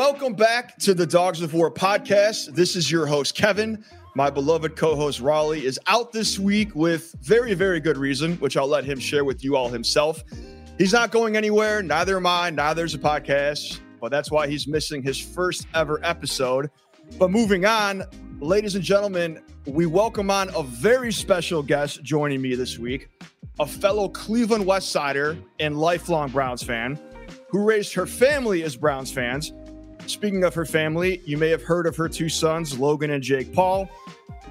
Welcome back to the Dogs of War podcast. This is your host, Kevin. My beloved co host, Raleigh, is out this week with very, very good reason, which I'll let him share with you all himself. He's not going anywhere. Neither am I. Neither's a podcast, but that's why he's missing his first ever episode. But moving on, ladies and gentlemen, we welcome on a very special guest joining me this week, a fellow Cleveland West Sider and lifelong Browns fan who raised her family as Browns fans. Speaking of her family, you may have heard of her two sons, Logan and Jake Paul.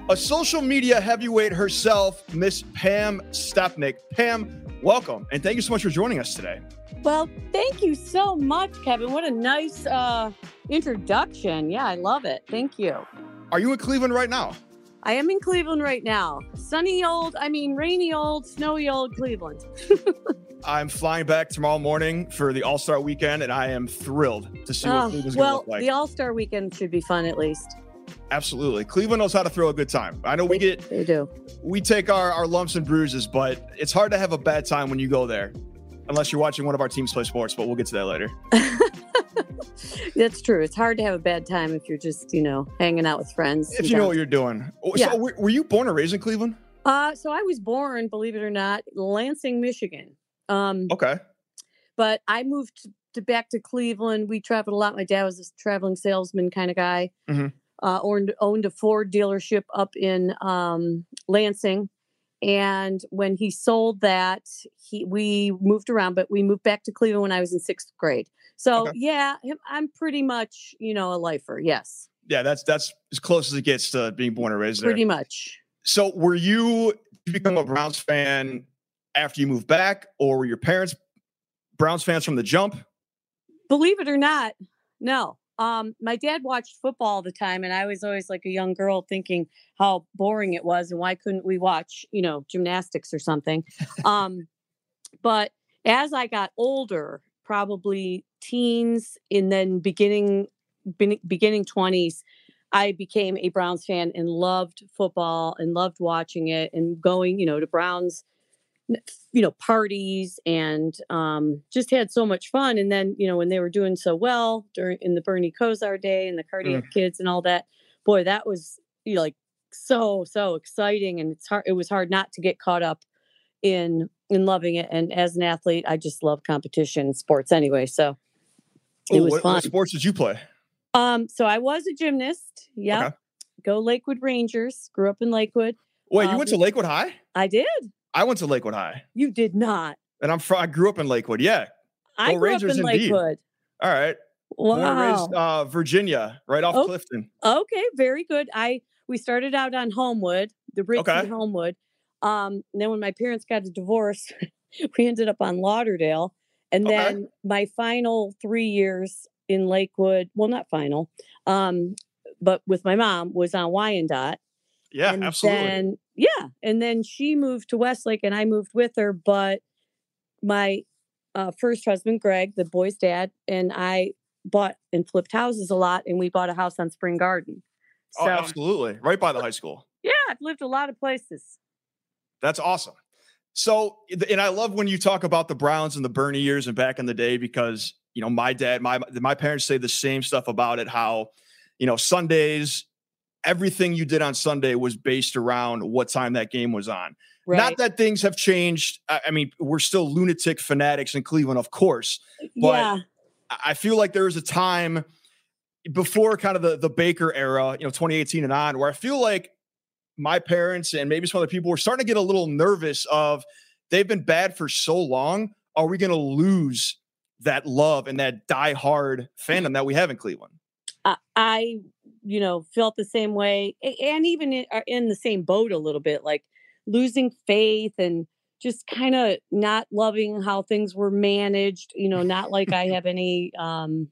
A social media heavyweight herself, Miss Pam Stepnick. Pam, welcome, and thank you so much for joining us today. Well, thank you so much, Kevin. What a nice uh, introduction. Yeah, I love it. Thank you. Are you in Cleveland right now? I am in Cleveland right now. Sunny old, I mean, rainy old, snowy old Cleveland. I'm flying back tomorrow morning for the All Star weekend, and I am thrilled to see what Oh, Cleveland's going to well, look like. the All Star weekend should be fun at least. Absolutely, Cleveland knows how to throw a good time. I know we get They do. we take our, our lumps and bruises, but it's hard to have a bad time when you go there, unless you're watching one of our teams play sports. But we'll get to that later. That's true. It's hard to have a bad time if you're just, you know, hanging out with friends. If you know what you're doing. Yeah. So, were, were you born and raised in Cleveland? uh, so I was born, believe it or not, Lansing, Michigan. Um, Okay. but I moved to back to Cleveland. We traveled a lot. My dad was a traveling salesman kind of guy. Mhm. Uh, owned owned a Ford dealership up in um, Lansing, and when he sold that, he we moved around, but we moved back to Cleveland when I was in sixth grade. So Okay. yeah, him- I'm pretty much you know a lifer. Yes, Yeah, that's that's as close as it gets to being born and raised there. pretty much. So, were you you become a Browns fan after you moved back, or were your parents Browns fans from the jump? Believe it or not, no. Um, my dad watched football all the time, and I was always like a young girl thinking how boring it was, and why couldn't we watch, you know, gymnastics or something? Um, but as I got older, probably teens, and then beginning be- beginning twenties, I became a Browns fan and loved football and loved watching it and going, you know, to Browns you know parties and um, just had so much fun. And then you know when they were doing so well during in the bernie kosar day and the cardiac kids and all that boy that was you know, like so so exciting. And it's hard it was hard not to get caught up in in loving it. And as an athlete i just love competition sports anyway so it Oh, was what, fun. what sports did you play? um so i was a gymnast yeah Okay. go lakewood rangers grew up in lakewood. Wait, you Uh, went to Lakewood High? i did I went to Lakewood High, you did not and I'm from. I grew up in Lakewood. Yeah. i Go grew Rangers up in indeed. lakewood All right. Wow raised uh, Virginia, right off Oh. Clifton. Okay, very good. I we started out on Homewood, the Ritzy Okay. Homewood. Um, and then when my parents got a divorce, we ended up on Lauderdale. And Okay. then my final three years in Lakewood, well, not final, um, but with my mom was on Wyandotte. Yeah, and absolutely. Then, yeah, and then she moved to Westlake, and I moved with her. But my uh, first husband, Greg, the boy's dad, and I bought and flipped houses a lot, and we bought a house on Spring Garden. oh, absolutely. Right by the high school. yeah, I've lived a lot of places. That's awesome. So, and I love when you talk about the Browns and the Bernie years and back in the day because you know my dad, my my parents say the same stuff about it. How you know Sundays, everything you did on Sunday was based around what time that game was on. Right. Not that things have changed. I, mean, we're still lunatic fanatics in Cleveland, of course. but- yeah. I feel like there was a time before kind of the the Baker era, you know, 2018 and on, where I feel like my parents and maybe some other people were starting to get a little nervous of they've been bad for so long. Are we going to lose that love and that die-hard fandom that we have in Cleveland? I, I, you know, felt the same way, and even in, are in the same boat a little bit. Like losing faith and just kind of not loving how things were managed. You know, not like I have any um,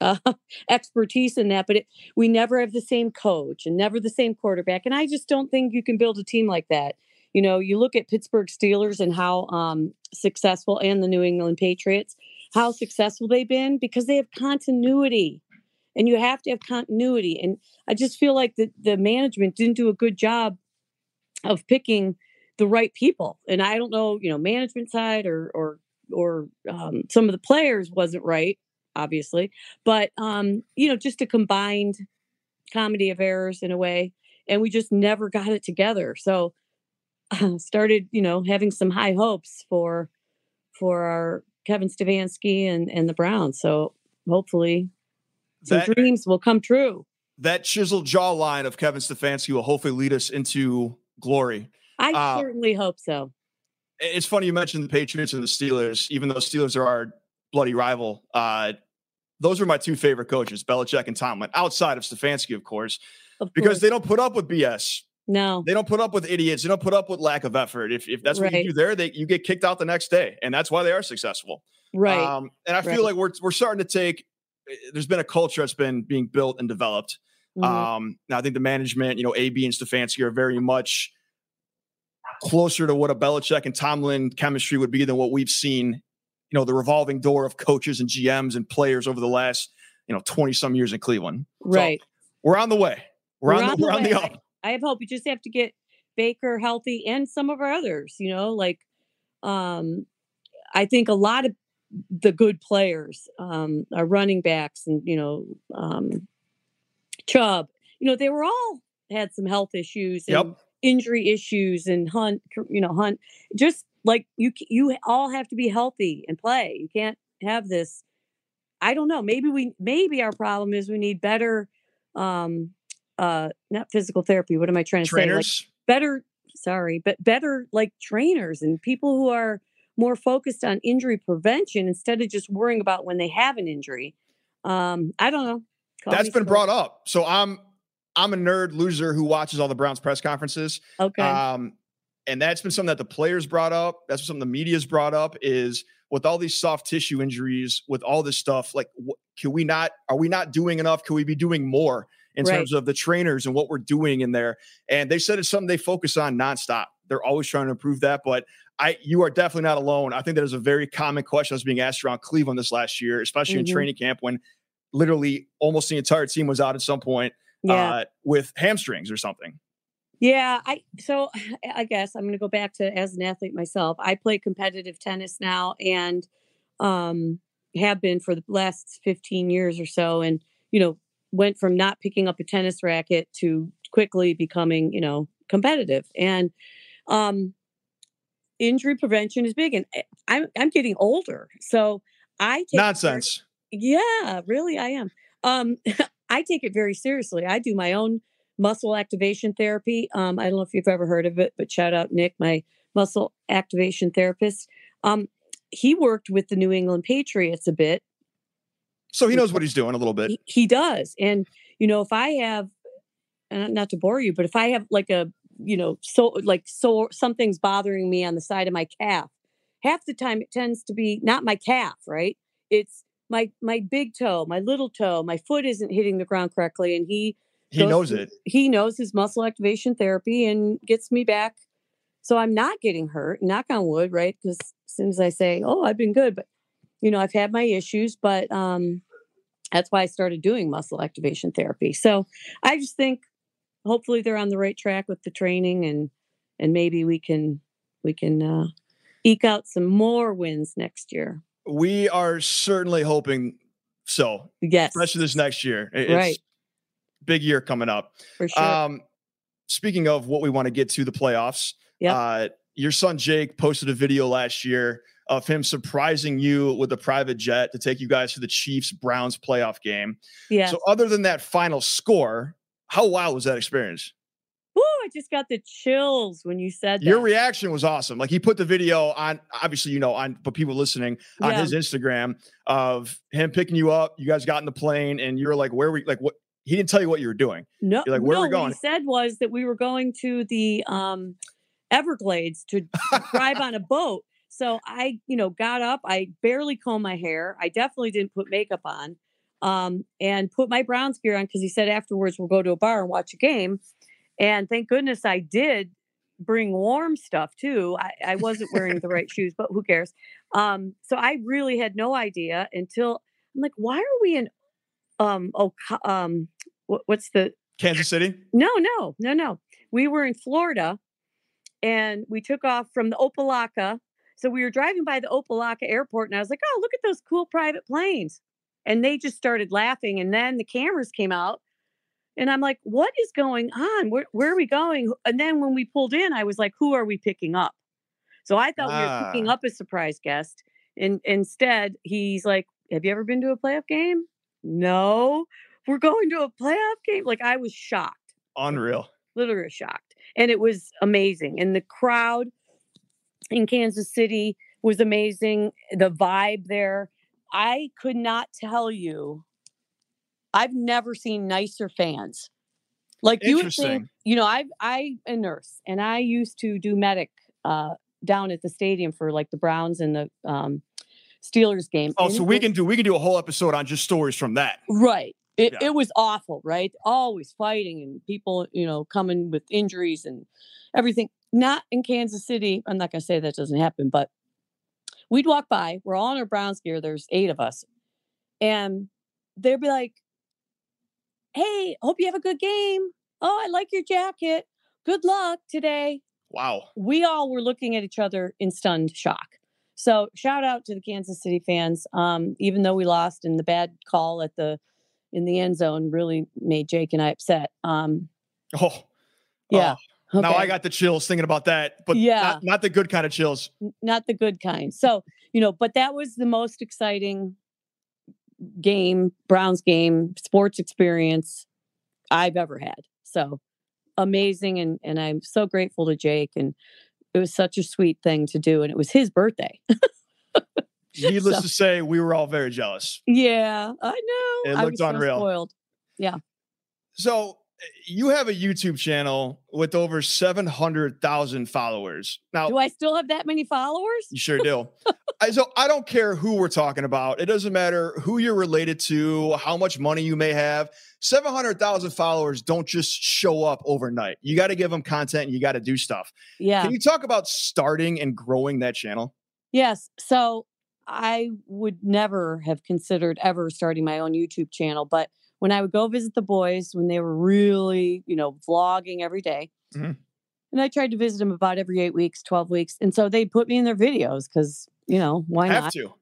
uh, expertise in that, but it, we never have the same coach and never the same quarterback. And I just don't think you can build a team like that. You know, you look at Pittsburgh Steelers and how um, successful, and the New England Patriots, how successful they've been because they have continuity. And you have to have continuity. And I just feel like the, the management didn't do a good job of picking the right people. And I don't know, you know, management side or or or um, some of the players wasn't right, obviously, but um, you know, just a combined comedy of errors in a way, and we just never got it together. So started, you know, having some high hopes for for our Kevin Stefanski and and the Browns. So hopefully, some That- dreams will come true. That chiseled jawline of Kevin Stefanski will hopefully lead us into glory. I Uh, certainly hope so. It's funny you mentioned the Patriots and the Steelers, even though Steelers are our bloody rival. Uh, those are my two favorite coaches, Belichick and Tomlin, outside of Stefanski, of course, Of because course. they don't put up with BS. no, They don't put up with idiots. They don't put up with lack of effort. If, if that's what Right. you do there, they you get kicked out the next day, and that's why they are successful. right. Um, and I feel right. like we're we're starting to take. Eh, There's been a culture that's been being built and developed. Mhm. Um, now I think the management, you know, AB and Stefanski are very much closer to what a Belichick and Tomlin chemistry would be than what we've seen. You know, the revolving door of coaches and GMs and players over the last, you know, 20 some years in Cleveland. So, right. we're on the way. We're, on, the, we're on the way. up. I have hope. We just have to get Baker healthy and some of our others, you know, like um I think a lot of the good players, um, our running backs and you know, um Chubb, you know, they were all had some health issues and Yep. injury issues and hunt, you know, hunt just like you you all have to be healthy and play. You can't have this I don't know. Maybe we maybe our problem is we need better um uh not physical therapy. What am I trying to say? Like Trainers. better sorry, but better like trainers and people who are more focused on injury prevention instead of just worrying about when they have an injury. Um, I don't know. Call that's been brought up. So I'm I'm a nerd loser who watches all the Browns press conferences. Okay. Um, and that's been something that the players brought up. That's something the media's brought up is with all these soft tissue injuries, with all this stuff, like, wh- can we not, are we not doing enough? Can we be doing more in Right. terms of the trainers and what we're doing in there? And they said it's something they focus on nonstop. They're always trying to improve that. But I, you are definitely not alone. I think that is a very common question that's being asked around Cleveland this last year, especially Mhm. in training camp when literally almost the entire team was out at some point yeah. uh, with hamstrings or something. Yeah, I so I guess I'm going to go back to as an athlete myself. I play competitive tennis now and um have been for the last 15 years or so and you know went from not picking up a tennis racket to quickly becoming, you know, competitive. And um injury prevention is big and I- I'm I'm getting older. So I take it very- Nonsense. yeah, really, I am. Um, I take it very seriously. I do my own muscle activation therapy. Um, I don't know if you've ever heard of it, but shout out Nick, my muscle activation therapist. Um, he worked with the New England Patriots a bit. So he knows what he's doing a little bit. He, he does, and you know, if I have, and not to bore you, but if I have like a, you know, so like so something's bothering me on the side of my calf, half the time it tends to be not my calf, right? It's my my big toe, my little toe, my foot isn't hitting the ground correctly, and he He goes knows it. He knows his muscle activation therapy and gets me back. So I'm not getting hurt. Knock on wood, right? Because as soon as I say, "Oh, I've been good," but you know, I've had my issues, but um, that's why I started doing muscle activation therapy. So I just think, hopefully, they're on the right track with the training, and and maybe we can we can uh, eke out some more wins next year. We are certainly hoping so, Yes, especially this next year. It's Right. big year coming up. for sure. Um, speaking of what we want to get to the playoffs, Yep. uh, your son Jake posted a video last year of him surprising you with a private jet to take you guys to the Chiefs Browns playoff game. yeah. So, other than that final score, how wild was that experience? Woo, I just got the chills when you said that. Your reaction was awesome. Like he put the video on, obviously, you know, on but people listening on Yeah. his Instagram of him picking you up. You guys got in the plane and you're like, where we like what he didn't tell you what you were doing. No, You're like, "Where are we no, what going?" he said was that we were going to the um Everglades to drive on a boat. So I, you know, got up. I barely combed my hair. I definitely didn't put makeup on, um, and put my Browns gear on because he said afterwards we'll go to a bar and watch a game. And thank goodness I did bring warm stuff too. I, I wasn't wearing the right shoes, but who cares? Um, so I really had no idea until I'm like, why are we in um oh um what, what's the Kansas City. no no no no we were in Florida and we took off from the Opa-locka. So we were driving by the Opa-locka airport and I was like, oh look at those cool private planes. And they just started laughing and then the cameras came out and I'm like, what is going on? Where, where are we going? And then when we pulled in, I was like, who are we picking up? So I thought we were picking Ah. up a surprise guest. And instead, he's like, have you ever been to a playoff game? No, we're going to a playoff game. Like I was shocked, Unreal. literally shocked. And it was amazing. And the crowd in Kansas City was amazing. The vibe there. I could not tell you. I've never seen nicer fans. Like you would think, you know, I I a nurse and I used to do medic uh down at the stadium for like the Browns and the um Steelers game. Oh, and so we was- can do we can do a whole episode on just stories from that. Right. It, Yeah. it was awful, right? Always fighting and people, you know, coming with injuries and everything. Not in Kansas City. I'm not going to say that doesn't happen, but we'd walk by. We're all in our Browns gear. There's eight of us. And they'd be like, Hey, hope you have a good game. Oh, I like your jacket. Good luck today Wow. we all were looking at each other in stunned shock. So shout out to the Kansas City fans. Um, even though we lost and the bad call at the in the end zone really made Jake and I upset. Um, Oh. yeah. Oh, Now I got the chills thinking about that, but Yeah. not, not the good kind of chills. Not the good kind. So, you know, but that was the most exciting game, Browns game, sports experience I've ever had. So amazing. And and I'm so grateful to Jake. And it was such a sweet thing to do. And it was his birthday. Needless So- to say, we were all very jealous. Yeah, I know. It I looked was so unreal. spoiled. So uh, you have a YouTube channel with over 700,000 followers. Now, Do I still have that many followers? You sure do. I, so I don't care who we're talking about. It doesn't matter who you're related to, how much money you may have. 700,000 followers don't just show up overnight. You got to give them content and you got to do stuff. Yeah. Can you talk about starting and growing that channel? Yes. So I would never have considered ever starting my own YouTube channel, but when I would go visit the boys when they were really, you know, vlogging every day, Mhm. and I tried to visit them about every eight weeks, 12 weeks. And so they put me in their videos because, you know, why have not? to.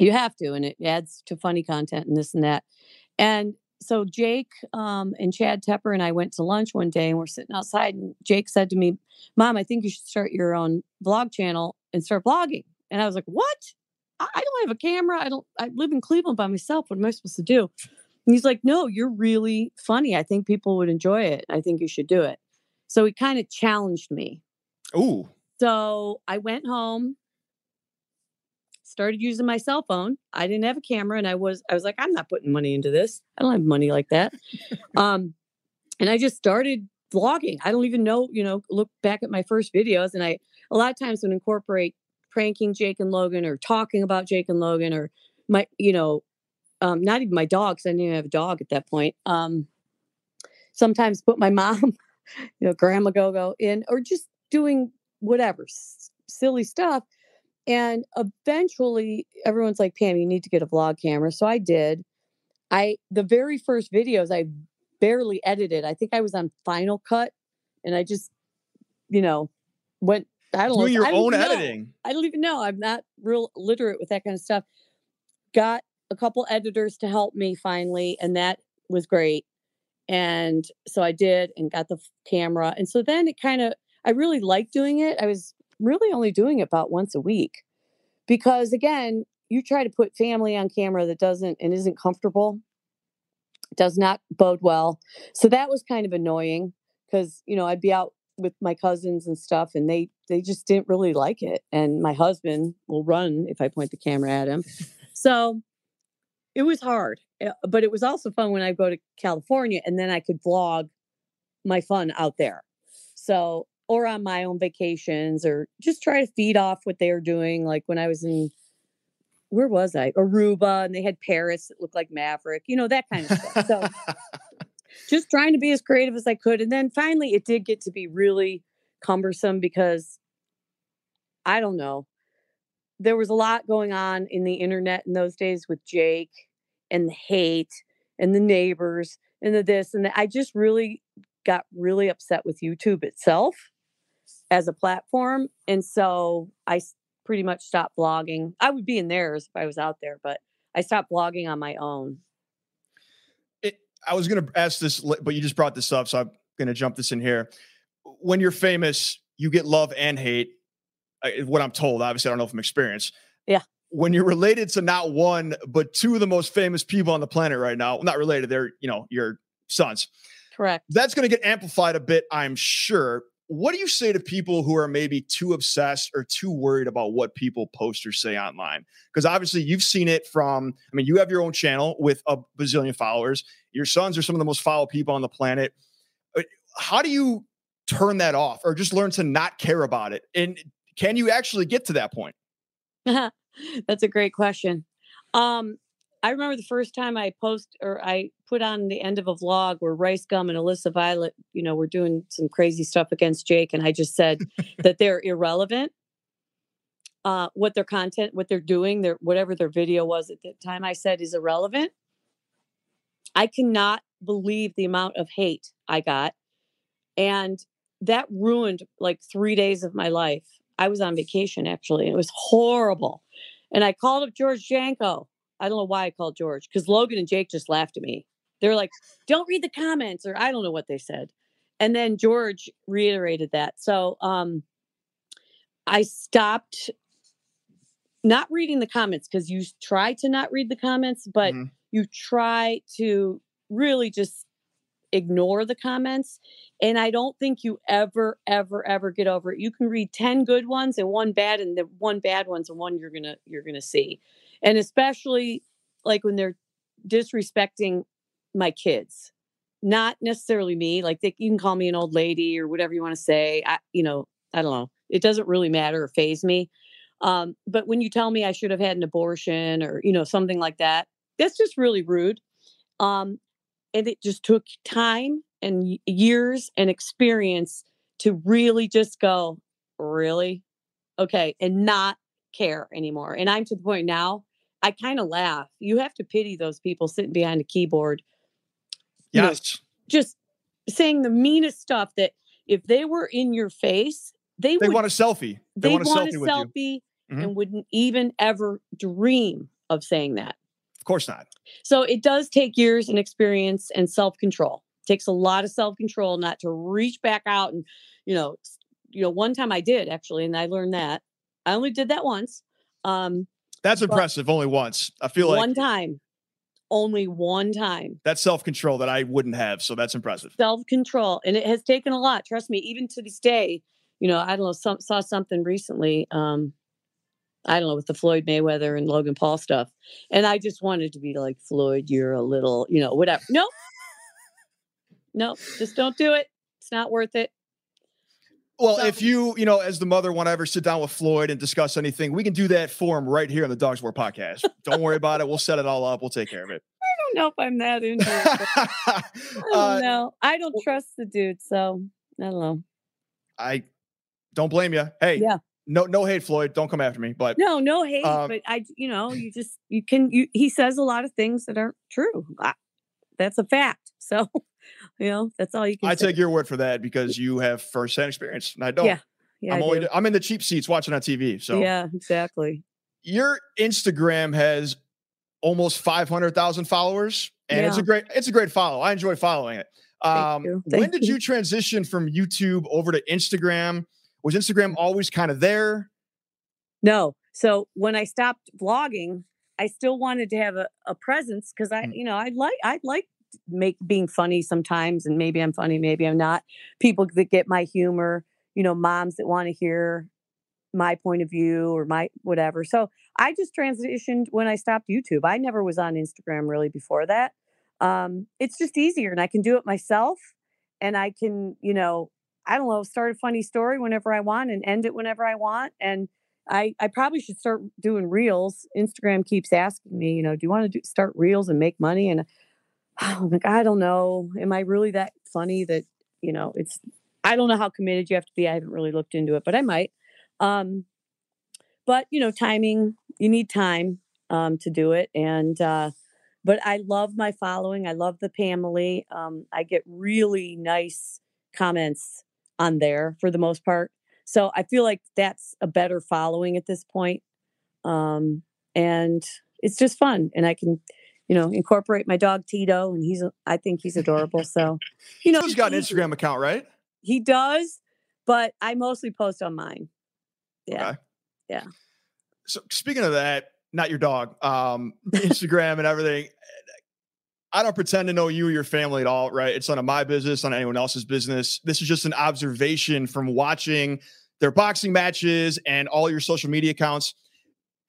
you have to and it adds to funny content and this and that and so jake um, and chad tepper and i went to lunch one day and we're sitting outside and jake said to me mom i think you should start your own vlog channel and start vlogging and i was like what I don't have a camera i don't i live in cleveland by myself what am i supposed to do and he's like no you're really funny i think people would enjoy it i think you should do it so he kind of challenged me Ooh, so I went home, started using my cell phone. I didn't have a camera, and I was I was like, I'm not putting money into this. I don't have money like that. um, and I just started vlogging. I don't even know, you know, look back at my first videos, and I a lot of times would incorporate pranking Jake and Logan or talking about Jake and Logan or my, you know, um, not even my dog because I didn't even have a dog at that point. Um, sometimes put my mom, you know, Grandma Go Go in, or just doing whatever s- silly stuff. And eventually, everyone's like, "Pam, you need to get a vlog camera." So I did. I the very first videos I barely edited. I think I was on Final Cut, and I just, you know, went. I don't doing know. your I own even know. editing. I don't even know. I'm not real literate with that kind of stuff. Got a couple editors to help me finally, and that was great. And so I did and got the camera. And so then it kind of, I really liked doing it. I was really only doing it about once a week because, again, you try to put family on camera that doesn't and isn't comfortable, does not bode well. So that was kind of annoying because, you know, I'd be out with my cousins and stuff and they they just didn't really like it and my husband will run if i point the camera at him so it was hard uh, but it was also fun when i go to california and then i could vlog my fun out there so or on my own vacations or just try to feed off what they're doing. Like when I was in, where was I? Aruba, and they had Paris that looked like Maverick, you know, that kind of stuff. So just trying to be as creative as I could. And then finally, it did get to be really cumbersome because I don't know. There was a lot going on in the internet in those days with Jake and the hate and the neighbors and the this and the, I just really got really upset with YouTube itself as a platform. And so I pretty much stopped blogging. I would be in theirs if I was out there, but I stopped blogging on my own. it, I was going to ask this, but you just brought this up, so I'm going to jump this in here. When you're famous, you get love and hate. What I'm told, obviously, I don't know from experience. Yeah. When you're related to not one but two of the most famous people on the planet right now, not related, they're you know your sons. Correct. That's going to get amplified a bit, I'm sure. What do you say to people who are maybe too obsessed or too worried about what people post or say online? Because obviously you've seen it from, I mean, you have your own channel with a bazillion followers. Your sons are some of the most followed people on the planet. Uh, How do you turn that off or just learn to not care about it? And can you actually get to that point? That's a great question. Um, I remember the first time I post or I put on the end of a vlog where Rice Gum and Alyssa Violet, you know, were doing some crazy stuff against Jake, and I just said that they're irrelevant. Uh, what their content, what they're doing, their whatever their video was at the time, I said is irrelevant. I cannot believe the amount of hate I got, and that ruined like three days of my life. I was on vacation actually, and it was horrible. And I called up George Janko. I don't know why I called George because Logan and Jake just laughed at me. They're like, "Don't read the comments," or I don't know what they said. And then George reiterated that. So um, I stopped not reading the comments because you try to not read the comments, but Mhm. you try to really just ignore the comments. And I don't think you ever, ever, ever get over it. You can read 10 good ones and one bad, and the one bad one's the one you're gonna you're gonna see. And especially like when they're disrespecting my kids. Not necessarily me. Like they you can call me an old lady or whatever you want to say. I, you know, I don't know. It doesn't really matter or phase me. Um, but when you tell me I should have had an abortion or, you know, something like that, that's just really rude. Um, and it just took time and years and experience to really just go, really? Okay. And not care anymore. And I'm to the point now, I kind of laugh. You have to pity those people sitting behind a keyboard, You know, Yes. just saying the meanest stuff that if they were in your face, they, They would want a selfie. They, they want a want selfie a with you. selfie Mhm. and wouldn't even ever dream of saying that. Of course not. So it does take years and experience and self control. Takes a lot of self control not to reach back out and, you know, you know, one time I did actually, and I learned that. I only did that once. Um, That's impressive. Only once. I feel like one time, only one time. that's self control that I wouldn't have. So that's impressive. Self control, and it has taken a lot. Trust me, even to this day. You know, I don't know. Some saw something recently. Um, I don't know with the Floyd Mayweather and Logan Paul stuff, and I just wanted to be like Floyd. You're a little, you know, whatever. No, no, just don't do it. It's not worth it. Well, So- if you, you know, as the mother want to ever sit down with Floyd and discuss anything, we can do that for him right here on the Dogs War podcast. Don't worry about it. We'll set it all up. We'll take care of it. I don't know if I'm that into it. I don't uh, know. I don't trust the dude, so I don't know. I don't blame you. Hey, Yeah. No, no hate, Floyd. Don't come after me. But No, no hate, Um, but I, you know, you just you can. You he says a lot of things that aren't true. I, that's a fact. So, you know, that's all you can. I say. take your word for that because you have firsthand experience, and I don't. Yeah, Yeah, I'm I only do. I'm in the cheap seats watching on TV. So yeah, exactly. your Instagram has almost 500,000 followers, and it's a great it's a great follow. I enjoy following it. Um, you. when Thank did you. you transition from YouTube over to Instagram? Was Instagram always kind of there? No. So when I stopped vlogging, I still wanted to have a, a presence because I, Mm. you know, I like I like make being funny sometimes, and maybe I'm funny, maybe I'm not. People that get my humor, you know, moms that want to hear my point of view or my whatever. So I just transitioned when I stopped YouTube. I never was on Instagram really before that. Um, it's just easier, and I can do it myself, and I can, you know, I don't know, start a funny story whenever I want and end it whenever I want. And I, I probably should start doing reels. Instagram keeps asking me, you know, do you want to do, start reels and make money? And I'm like, I don't know. Am I really that funny that, you know, it's, I don't know how committed you have to be. I haven't really looked into it, but I might. Um, but, you know, timing, you need time um, to do it. And, uh, but I love my following. I love the family. Um, I get really nice comments on there for the most part. So I feel like that's a better following at this point. Um, and it's just fun. And I can, you know, incorporate my dog Tito, and he's, I think he's adorable. So, you know, He's got an Instagram account, right? He does, but I mostly post on mine. Yeah. Okay. Yeah. So speaking of that, not your dog, um, Instagram and everything. I don't pretend to know you or your family at all, right? It's none of my business, none of anyone else's business. This is just an observation from watching their boxing matches and all your social media accounts.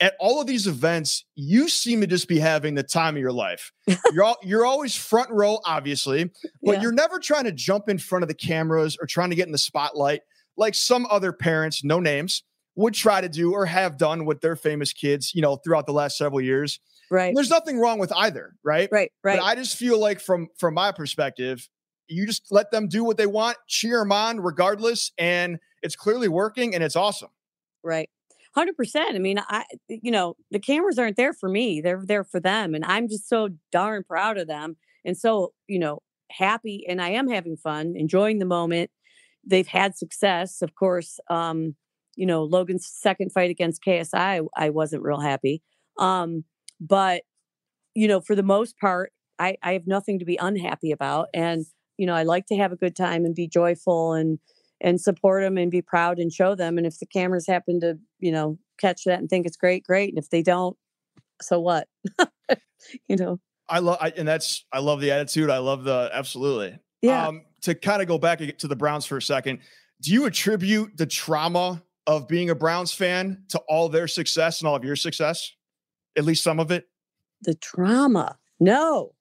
At all of these events, you seem to just be having the time of your life. You're all, you're always front row, obviously, but Yeah. you're never trying to jump in front of the cameras or trying to get in the spotlight like some other parents, no names, would try to do or have done with their famous kids, you know, throughout the last several years. Right. There's nothing wrong with either, right? Right. Right. But I just feel like from from my perspective, you just let them do what they want, cheer them on regardless, and it's clearly working and it's awesome. Right. Hundred percent. I mean, I you know, the cameras aren't there for me. They're there for them. And I'm just so darn proud of them and so, you know, happy and I am having fun, enjoying the moment. They've had success. Of course, um, you know, Logan's second fight against KSI, I wasn't real happy. Um, but you know, for the most part, I, I have nothing to be unhappy about. And, you know, I like to have a good time and be joyful and and support them and be proud and show them. And if the cameras happen to, you know, catch that and think it's great, great. And if they don't, so what? you know, I love and that's I love the attitude. I love the absolutely. yeah. Um, to kind of go back to the Browns for a second, do you attribute the trauma of being a Browns fan to all their success and all of your success? At least some of it? the trauma. No.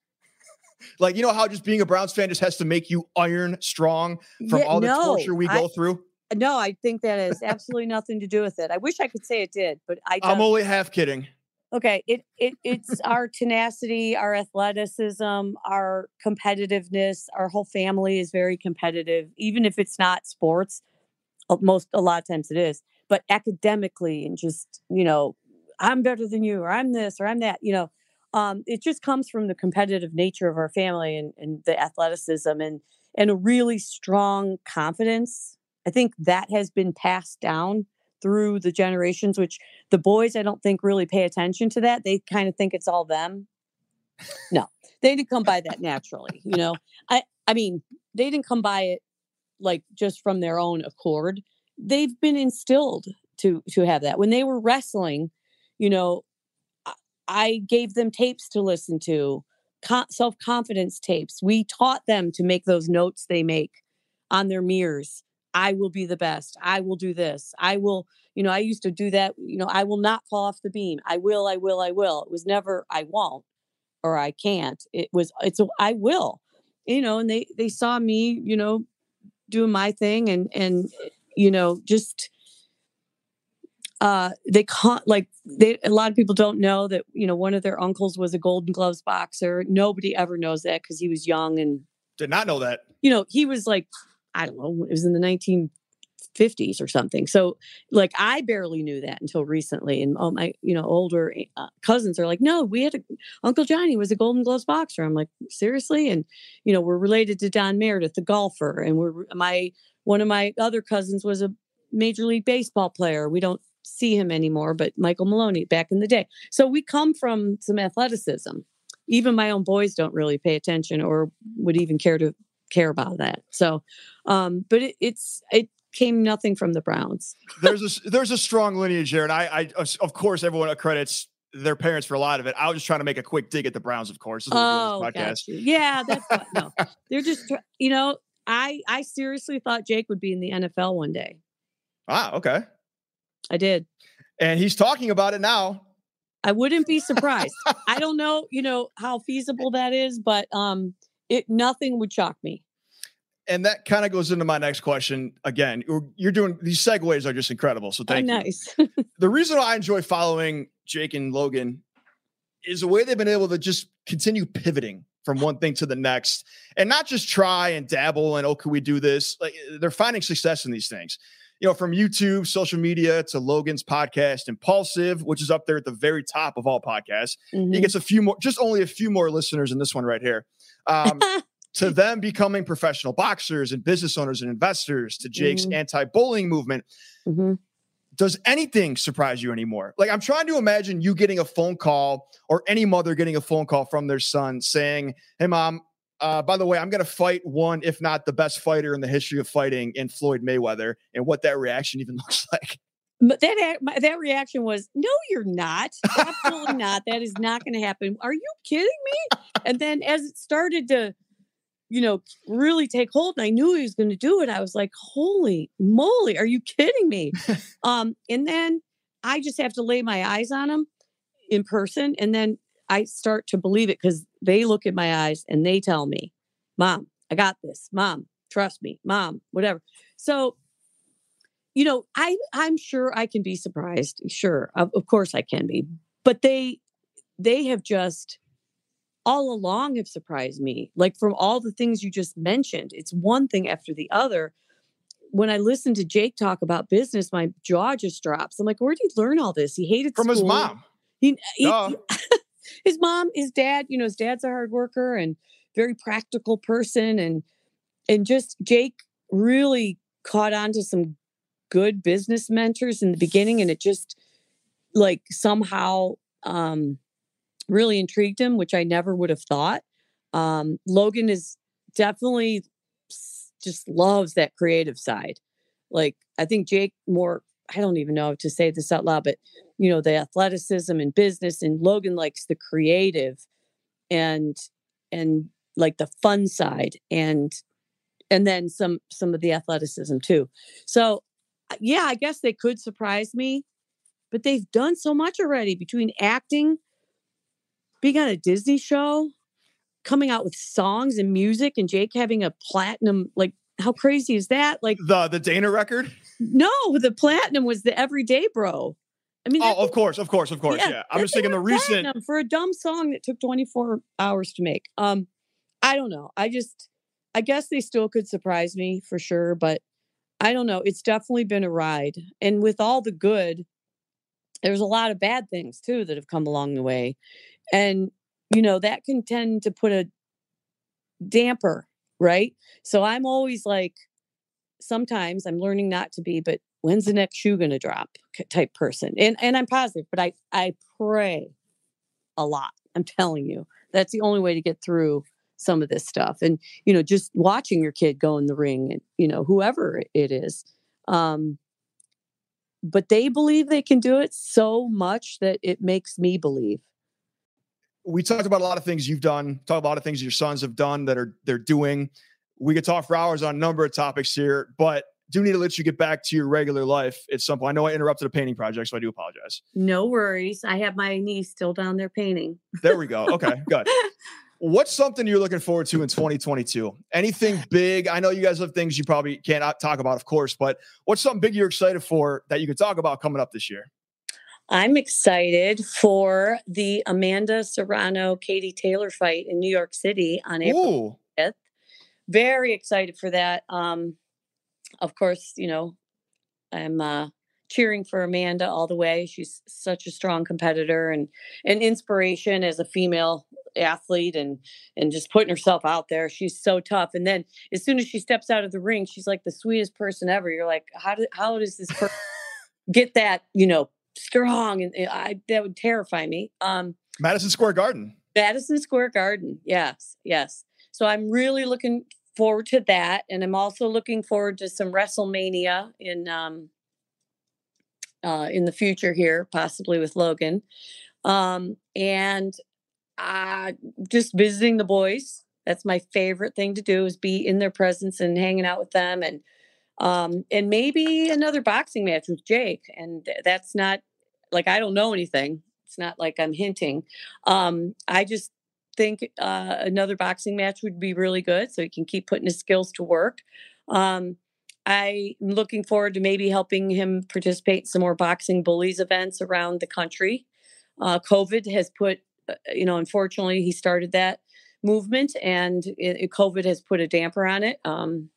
Like, you know how just being a Browns fan just has to make you iron strong from Yeah, all the no, torture we I- go through? No, I think that has absolutely nothing to do with it. I wish I could say it did, but I don't. I'm only half kidding. okay it, it it's our tenacity our athleticism our competitiveness our whole family is very competitive even if it's not sports most a lot of times it is but academically and just you know i'm better than you or i'm this or i'm that you know um, it just comes from the competitive nature of our family and, and the athleticism and and a really strong confidence. I think that has been passed down through the generations which the boys i don't think really pay attention to that. They kind of think it's all them. No they didn't come by that naturally you know? I i mean they didn't come by it like just from their own accord they've been instilled to to have that. When they were wrestling you know i, gave them tapes to listen to co- self-confidence tapes. We taught them to make those notes they make on their mirrors. I will be the best. I will do this. I will you know i used to do that you know i will not fall off the beam. I will i will i will. It was never i won't or i can't. It was it's a i will you know and they they saw me you know doing my thing and and you know just uh they can't like they a lot of people don't know that you know one of their uncles was a golden gloves boxer nobody ever knows that because he was young and Did not know that. you know, he was like, I don't know, it was in the 1950s or something. So, like, I barely knew that until recently. And all my, you know, older uh, cousins are like, no, we had a, Uncle Johnny was a Golden Gloves boxer. I'm like, seriously? And, you know, we're related to Don Meredith, the golfer. And we're, my, one of my other cousins was a Major League Baseball player. We don't see him anymore, but Michael Maloney back in the day. So we come from some athleticism. Even my own boys don't really pay attention or would even care to care about that. So, um, but it, it's it came nothing from the Browns. There's a there's a strong lineage there, and I, I of course everyone credits their parents for a lot of it. I was just trying to make a quick dig at the Browns, of course. This is what we do Oh, podcast. yeah, that's what, no. They're just you know, I I seriously thought Jake would be in the NFL one day. Ah, okay. I did. And he's talking about it now. I wouldn't be surprised. I don't know, you know, how feasible that is, but um, it nothing would shock me. And that kind of goes into my next question. Again, you're, you're doing these segues are just incredible. So Oh, thank you. nice. The reason I enjoy following Jake and Logan is the way they've been able to just continue pivoting from one thing to the next and not just try and dabble and oh, can we do this? Like they're finding success in these things. You know, from YouTube, social media to Logan's podcast, Impulsive, which is up there at the very top of all podcasts. He Mhm. gets a few more, just only a few more listeners in this one right here. Um, to them becoming professional boxers and business owners and investors, to Jake's Mhm. anti-bullying movement. Mhm. Does anything surprise you anymore? Like I'm trying to imagine you getting a phone call or any mother getting a phone call from their son saying, "Hey, mom." Uh, by the way, I'm going to fight one, if not the best fighter in the history of fighting in Floyd Mayweather, and what that reaction even looks like. But that that reaction was, "No, you're not. Absolutely not. That is not going to happen. Are you kidding me?" And then as it started to, you know, really take hold, and I knew he was going to do it. I was like, "Holy moly, are you kidding me?" um, and then I just have to lay my eyes on him in person, and then I start to believe it because they look at my eyes and they tell me, "Mom, I got this. Mom, trust me. Mom, whatever." So you know i i'm sure i can be surprised sure of, of course i can be but they they have just all along have surprised me like from all the things you just mentioned it's one thing after the other when i listen to jake talk about business my jaw just drops i'm like where did he learn all this he hated From his mom. He, he- Duh. his mom, his dad, you know, his dad's a hard worker and very practical person and and just Jake really caught on to some good business mentors in the beginning and it just like somehow um really intrigued him, which I never would have thought. Um Logan is definitely just loves that creative side. Like I think Jake more I don't even know to say this out loud, but you know the athleticism and business and logan likes the creative and and like the fun side and and then some some of the athleticism too so uh, yeah i guess they could surprise me but they've done so much already between acting being on a disney show coming out with songs and music and jake having a platinum like how crazy is that like The the Dana record. no the platinum was the everyday bro i mean Oh, of course, of course, of course. Yeah, I'm just thinking the recent. for a dumb song that took 24 hours to make. Um, I don't know. I just, I guess they still could surprise me for sure, but I don't know. It's definitely been a ride, and with all the good, there's a lot of bad things too that have come along the way, and you know that can tend to put a damper, right? So I'm always like, sometimes I'm learning not to be, but when's the next shoe going to drop type person and and i'm positive but i i pray a lot i'm telling you that's the only way to get through some of this stuff and you know just watching your kid go in the ring and you know whoever it is um but they believe they can do it so much that it makes me believe we talked about a lot of things you've done, talked about a lot of things your sons have done that are they're doing. We could talk for hours on a number of topics here, but do need to let you get back to your regular life at some point. I know I interrupted a painting project, so I do apologize. no worries i have my niece still down there painting There we go. Okay, good. What's something you're looking forward to in 2022? Anything big? I know you guys have things you probably can't uh, talk about, of course, but what's something big you're excited for that you could talk about coming up this year? I'm excited for the Amanda Serrano Katie Taylor fight in New York City on April Ooh, 5th. Very excited for that. Um, of course, you know, I'm uh, cheering for Amanda all the way. She's such a strong competitor and an inspiration as a female athlete and and just putting herself out there. She's so tough. And then as soon as she steps out of the ring, she's like the sweetest person ever. You're like, how did how does this person get that, you know, strong? And and I that would terrify me. Um Madison Square Garden. Madison Square Garden. Yes, yes. So I'm really looking forward to that, and I'm also looking forward to some WrestleMania in um, uh, in the future here, possibly with Logan, um, and uh, just visiting the boys. That's my favorite thing to do is be in their presence and hanging out with them, and um, and maybe another boxing match with Jake. And that's not like I don't know anything. It's not like I'm hinting. Um, I just think uh, another boxing match would be really good, so he can keep putting his skills to work. Um, I'm looking forward to maybe helping him participate in some more boxing bullies events around the country. Uh, COVID has put, uh, you know, unfortunately, he started that movement, and it, COVID has put a damper on it. Um,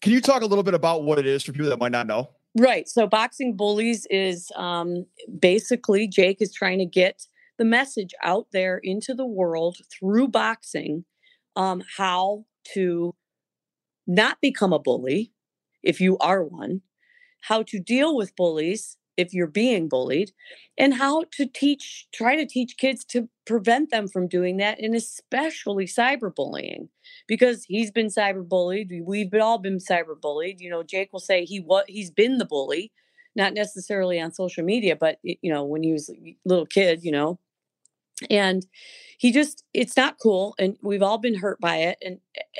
Can you talk a little bit about what it is for people that might not know? Right. So boxing bullies is um, basically Jake is trying to get the message out there into the world through boxing um, how to not become a bully if you are one, how to deal with bullies if you're being bullied, and how to teach, try to teach kids to prevent them from doing that, and especially cyberbullying because he's been cyberbullied. we- We've all been cyberbullied. You know, Jake will say he what he's been the bully, not necessarily on social media, but you know, when he was a little kid, you know. And he just it's not cool and we've all been hurt by it and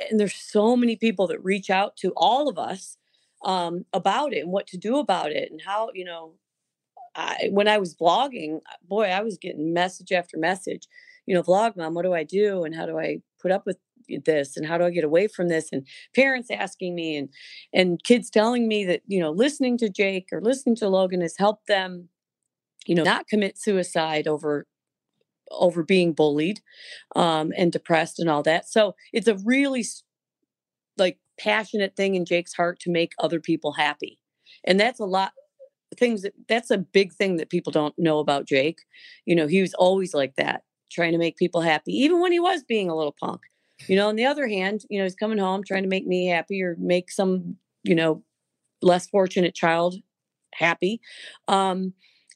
and there's so many people that reach out to all of us um about it and what to do about it and how, you know, I when I was vlogging, boy, I was getting message after message. You know, vlog mom, what do I do and how do I put up with this and how do I get away from this and parents asking me and and kids telling me that, you know, listening to Jake or listening to Logan has helped them you know, not commit suicide over over being bullied um and depressed and all that. So, it's a really like passionate thing in Jake's heart to make other people happy. And that's a lot things that that's a big thing that people don't know about Jake. You know, he was always like that, trying to make people happy, even when he was being a little punk. You know, on the other hand, you know, he's coming home trying to make me happy or make some, you know, less fortunate child happy. Um,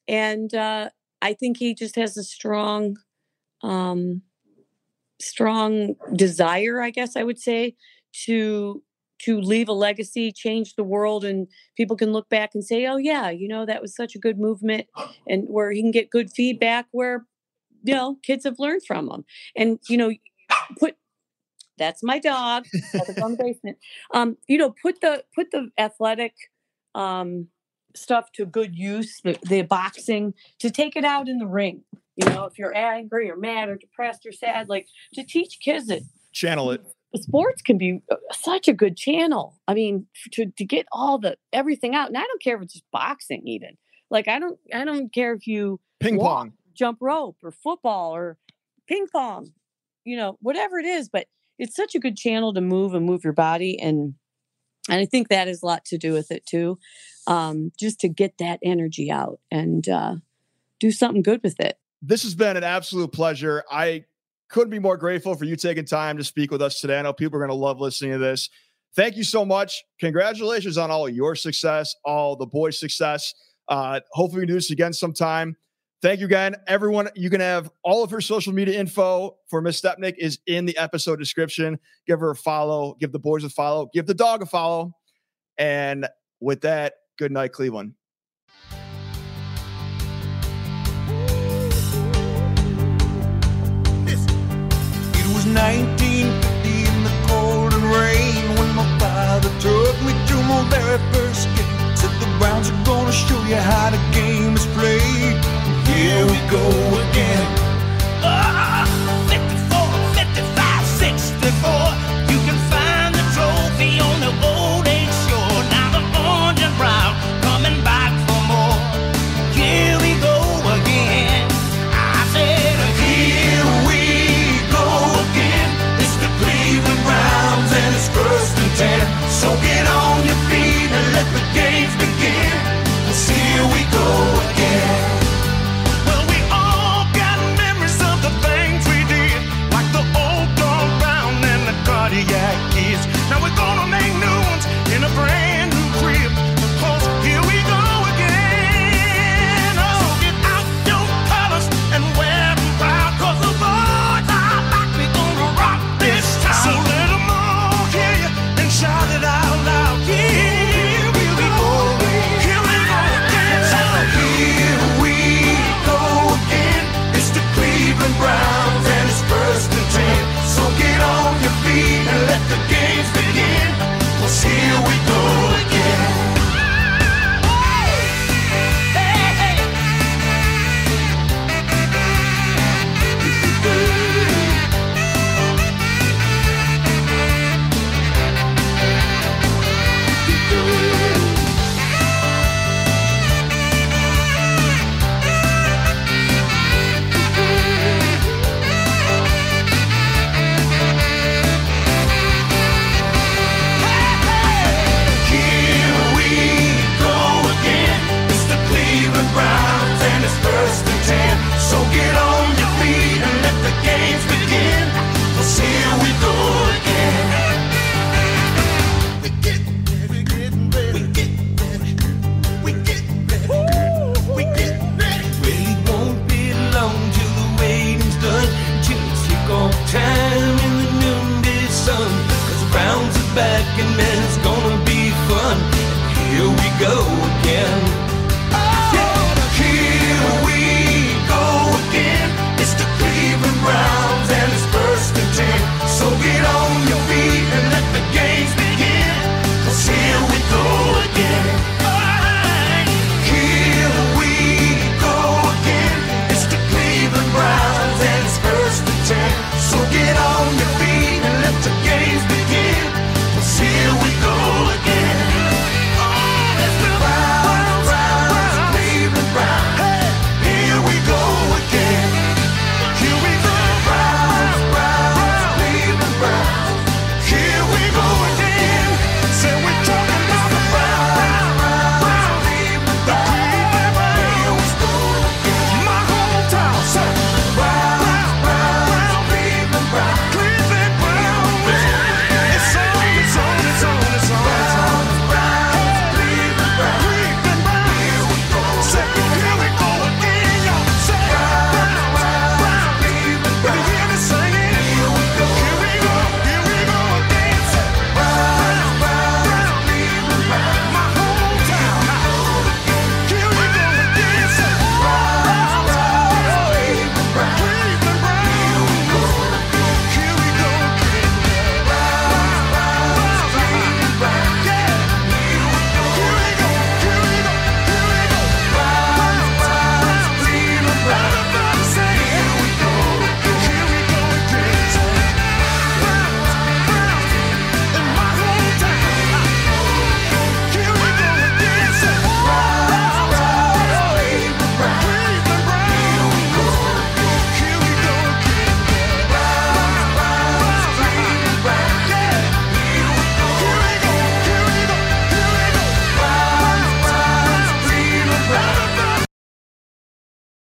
and uh, I think he just has a strong, um, strong desire, I guess I would say, to to leave a legacy, change the world, and people can look back and say, "Oh yeah, you know that was such a good movement," and where he can get good feedback, where you know kids have learned from him, and you know, put that's my dog. To the basement. Um, you know, put the put the athletic um stuff to good use, the, the boxing, to take it out in the ring. You know, if you're angry or mad or depressed or sad, like to teach kids it. Channel it. Sports can be uh, such a good channel. I mean, to to get all the everything out, and I don't care if it's just boxing, even. Like I don't I don't care if you Ping Walk. pong. jump rope or football or ping pong, you know, whatever it is. But it's such a good channel to move and move your body, and and I think that has a lot to do with it too. Um, just to get that energy out and uh, do something good with it. This has been an absolute pleasure. I couldn't be more grateful for you taking time to speak with us today. I know people are going to love listening to this. Thank you so much. Congratulations on all your success, all the boys' success. Uh, hopefully, we do this again sometime. Thank you again, everyone. You can have all of her social media info for Miss Stepnick is in the episode description. Give her a follow, give the boys a follow, give the dog a follow. And with that, good night, Cleveland. 1950 in the cold and rain when my father took me to my very first game. Said the Browns are gonna show you how the game is played. Here we go